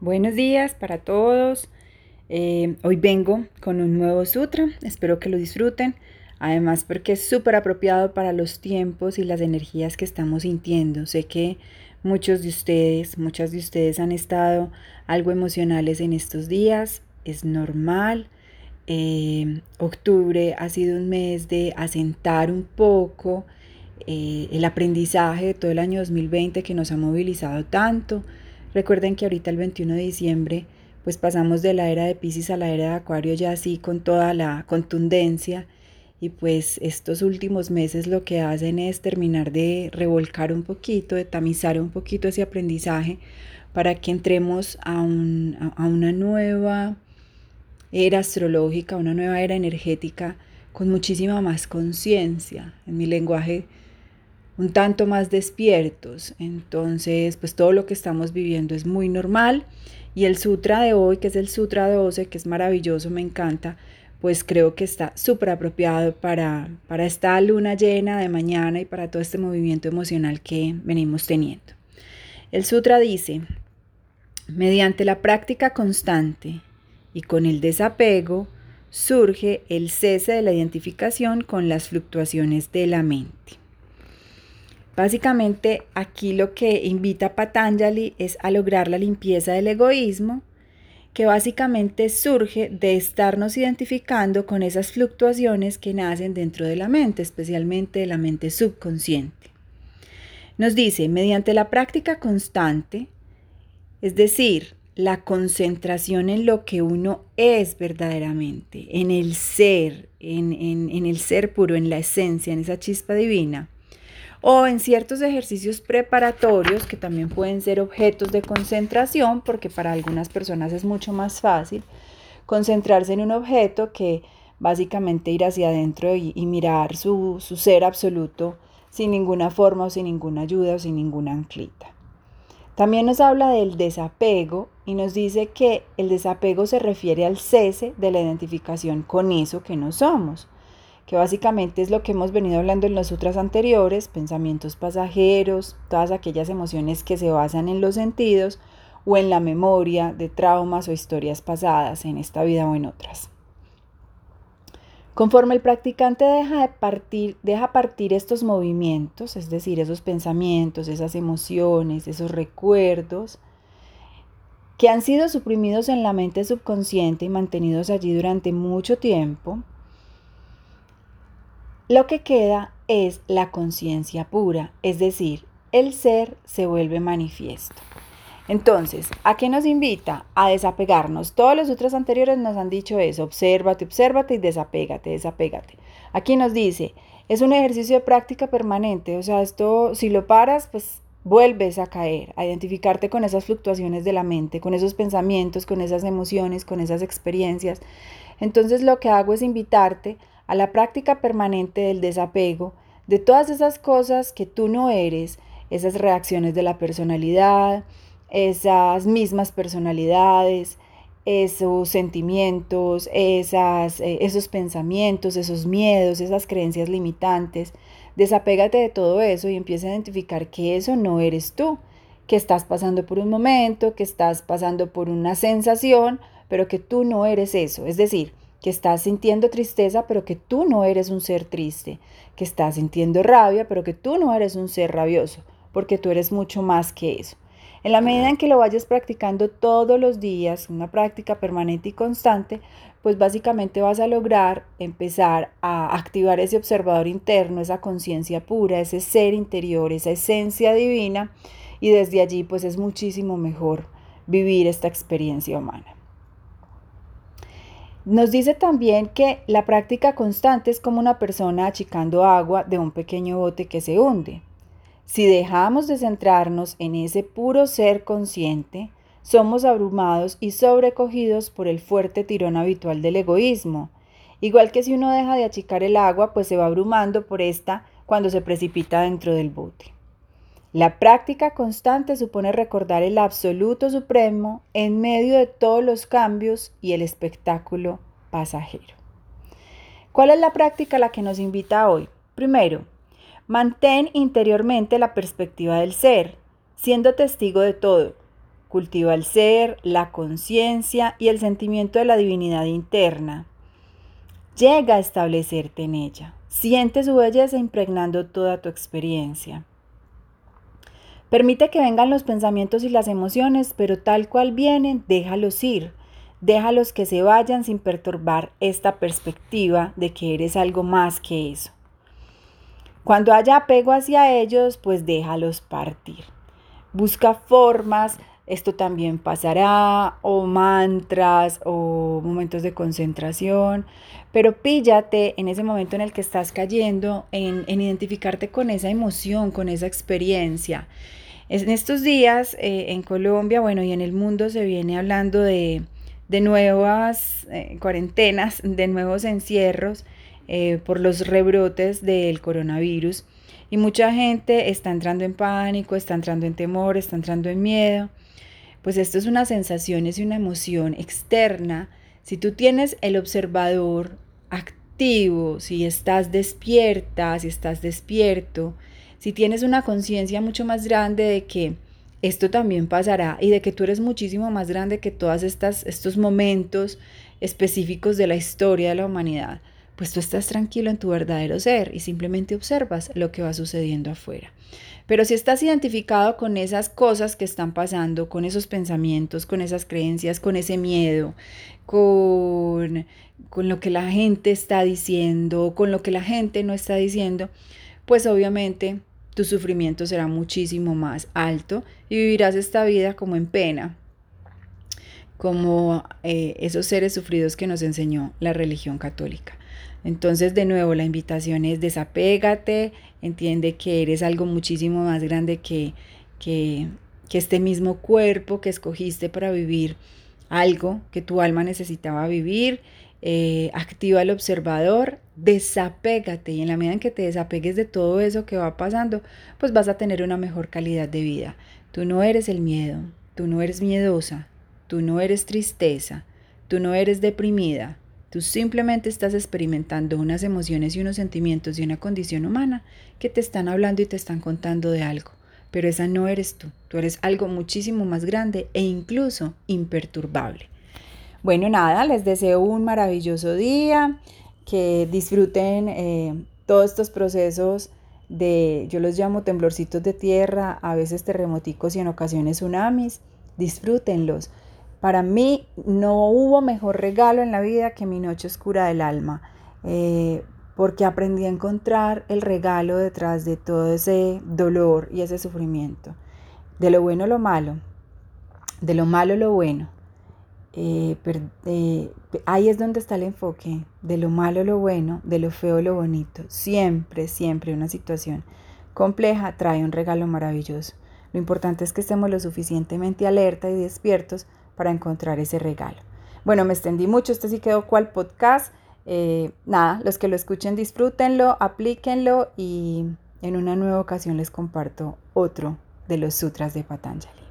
Buenos días para todos. Eh, hoy vengo con un nuevo sutra, espero que lo disfruten. Además porque es súper apropiado para los tiempos y las energías que estamos sintiendo. Sé que muchos de ustedes, muchas de ustedes han estado algo emocionales en estos días. Es normal. Eh, octubre ha sido un mes de asentar un poco eh, el aprendizaje de todo el año 2020 que nos ha movilizado tanto Recuerden que ahorita el 21 de diciembre pues pasamos de la era de Pisces a la era de Acuario ya así con toda la contundencia y pues estos últimos meses lo que hacen es terminar de revolcar un poquito, de tamizar un poquito ese aprendizaje para que entremos a, a una nueva era astrológica, una nueva era energética con muchísima más conciencia. En mi lenguaje un tanto más despiertos. Entonces, pues todo lo que estamos viviendo es muy normal. Y el sutra de hoy, que es el sutra 12, que es maravilloso, me encanta, pues creo que está súper apropiado para, para esta luna llena de mañana y para todo este movimiento emocional que venimos teniendo. El sutra dice, mediante la práctica constante y con el desapego, surge el cese de la identificación con las fluctuaciones de la mente. Básicamente aquí lo que invita Patanjali es a lograr la limpieza del egoísmo, que básicamente surge de estarnos identificando con esas fluctuaciones que nacen dentro de la mente, especialmente de la mente subconsciente. Nos dice, mediante la práctica constante, es decir, la concentración en lo que uno es verdaderamente, en el ser, en, en el ser puro, en la esencia, en esa chispa divina, o en ciertos ejercicios preparatorios que también pueden ser objetos de concentración, porque para algunas personas es mucho más fácil concentrarse en un objeto que básicamente ir hacia adentro y, mirar su, su ser absoluto sin ninguna forma o sin ninguna ayuda o sin ninguna anclita. También nos habla del desapego y nos dice que el desapego se refiere al cese de la identificación con eso que no somos que básicamente es lo que hemos venido hablando en las otras anteriores, pensamientos pasajeros, todas aquellas emociones que se basan en los sentidos o en la memoria de traumas o historias pasadas en esta vida o en otras. Conforme el practicante deja, de partir, deja partir estos movimientos, es decir, esos pensamientos, esas emociones, esos recuerdos, que han sido suprimidos en la mente subconsciente y mantenidos allí durante mucho tiempo, lo que queda es la conciencia pura, es decir, el ser se vuelve manifiesto. Entonces, ¿a qué nos invita? A desapegarnos. Todos los otros anteriores nos han dicho eso, obsérvate, obsérvate y desapégate, desapégate. Aquí nos dice, es un ejercicio de práctica permanente, o sea, esto si lo paras, pues vuelves a caer, a identificarte con esas fluctuaciones de la mente, con esos pensamientos, con esas emociones, con esas experiencias. Entonces lo que hago es invitarte a la práctica permanente del desapego de todas esas cosas que tú no eres, esas reacciones de la personalidad, esas mismas personalidades, esos sentimientos, esas, eh, esos pensamientos, esos miedos, esas creencias limitantes. Desapégate de todo eso y empieza a identificar que eso no eres tú, que estás pasando por un momento, que estás pasando por una sensación, pero que tú no eres eso. Es decir, que estás sintiendo tristeza, pero que tú no eres un ser triste, que estás sintiendo rabia, pero que tú no eres un ser rabioso, porque tú eres mucho más que eso. En la medida en que lo vayas practicando todos los días, una práctica permanente y constante, pues básicamente vas a lograr empezar a activar ese observador interno, esa conciencia pura, ese ser interior, esa esencia divina, y desde allí pues es muchísimo mejor vivir esta experiencia humana. Nos dice también que la práctica constante es como una persona achicando agua de un pequeño bote que se hunde. Si dejamos de centrarnos en ese puro ser consciente, somos abrumados y sobrecogidos por el fuerte tirón habitual del egoísmo. Igual que si uno deja de achicar el agua, pues se va abrumando por esta cuando se precipita dentro del bote. La práctica constante supone recordar el absoluto supremo en medio de todos los cambios y el espectáculo pasajero. ¿Cuál es la práctica a la que nos invita hoy? Primero, mantén interiormente la perspectiva del ser, siendo testigo de todo. cultiva el ser, la conciencia y el sentimiento de la divinidad interna. Llega a establecerte en ella. Siente su belleza impregnando toda tu experiencia. Permite que vengan los pensamientos y las emociones, pero tal cual vienen, déjalos ir. Déjalos que se vayan sin perturbar esta perspectiva de que eres algo más que eso. Cuando haya apego hacia ellos, pues déjalos partir. Busca formas, esto también pasará, o mantras, o momentos de concentración, pero píllate en ese momento en el que estás cayendo, en, identificarte con esa emoción, con esa experiencia. En estos días eh, en Colombia, bueno, y en el mundo se viene hablando de, nuevas eh, cuarentenas, de nuevos encierros eh, por los rebrotes del coronavirus. Y mucha gente está entrando en pánico, está entrando en temor, está entrando en miedo. Pues esto es una sensación, es una emoción externa. Si tú tienes el observador activo, si estás despierta, si estás despierto, si tienes una conciencia mucho más grande de que esto también pasará y de que tú eres muchísimo más grande que todos estos momentos específicos de la historia de la humanidad, pues tú estás tranquilo en tu verdadero ser y simplemente observas lo que va sucediendo afuera. Pero si estás identificado con esas cosas que están pasando, con esos pensamientos, con esas creencias, con ese miedo, con, con lo que la gente está diciendo, con lo que la gente no está diciendo, pues obviamente tu sufrimiento será muchísimo más alto y vivirás esta vida como en pena, como eh, esos seres sufridos que nos enseñó la religión católica. Entonces, de nuevo, la invitación es desapégate, entiende que eres algo muchísimo más grande que, que, que este mismo cuerpo que escogiste para vivir algo que tu alma necesitaba vivir eh, activa el observador, desapégate y en la medida en que te desapegues de todo eso que va pasando, pues vas a tener una mejor calidad de vida. Tú no eres el miedo, tú no eres miedosa, tú no eres tristeza, tú no eres deprimida, tú simplemente estás experimentando unas emociones y unos sentimientos y una condición humana que te están hablando y te están contando de algo. Pero esa no eres tú, tú eres algo muchísimo más grande e incluso imperturbable. Bueno, nada, les deseo un maravilloso día, que disfruten eh, todos estos procesos de, yo los llamo temblorcitos de tierra, a veces terremoticos y en ocasiones tsunamis, disfrútenlos. Para mí no hubo mejor regalo en la vida que mi noche oscura del alma, eh, porque aprendí a encontrar el regalo detrás de todo ese dolor y ese sufrimiento. De lo bueno lo malo, de lo malo lo bueno, eh, eh, ahí es donde está el enfoque, de lo malo lo bueno, de lo feo lo bonito. Siempre, siempre una situación compleja trae un regalo maravilloso. Lo importante es que estemos lo suficientemente alerta y despiertos para encontrar ese regalo. Bueno, me extendí mucho, este sí quedó cual podcast. Eh, nada, los que lo escuchen disfrútenlo, aplíquenlo y en una nueva ocasión les comparto otro de los sutras de Patanjali.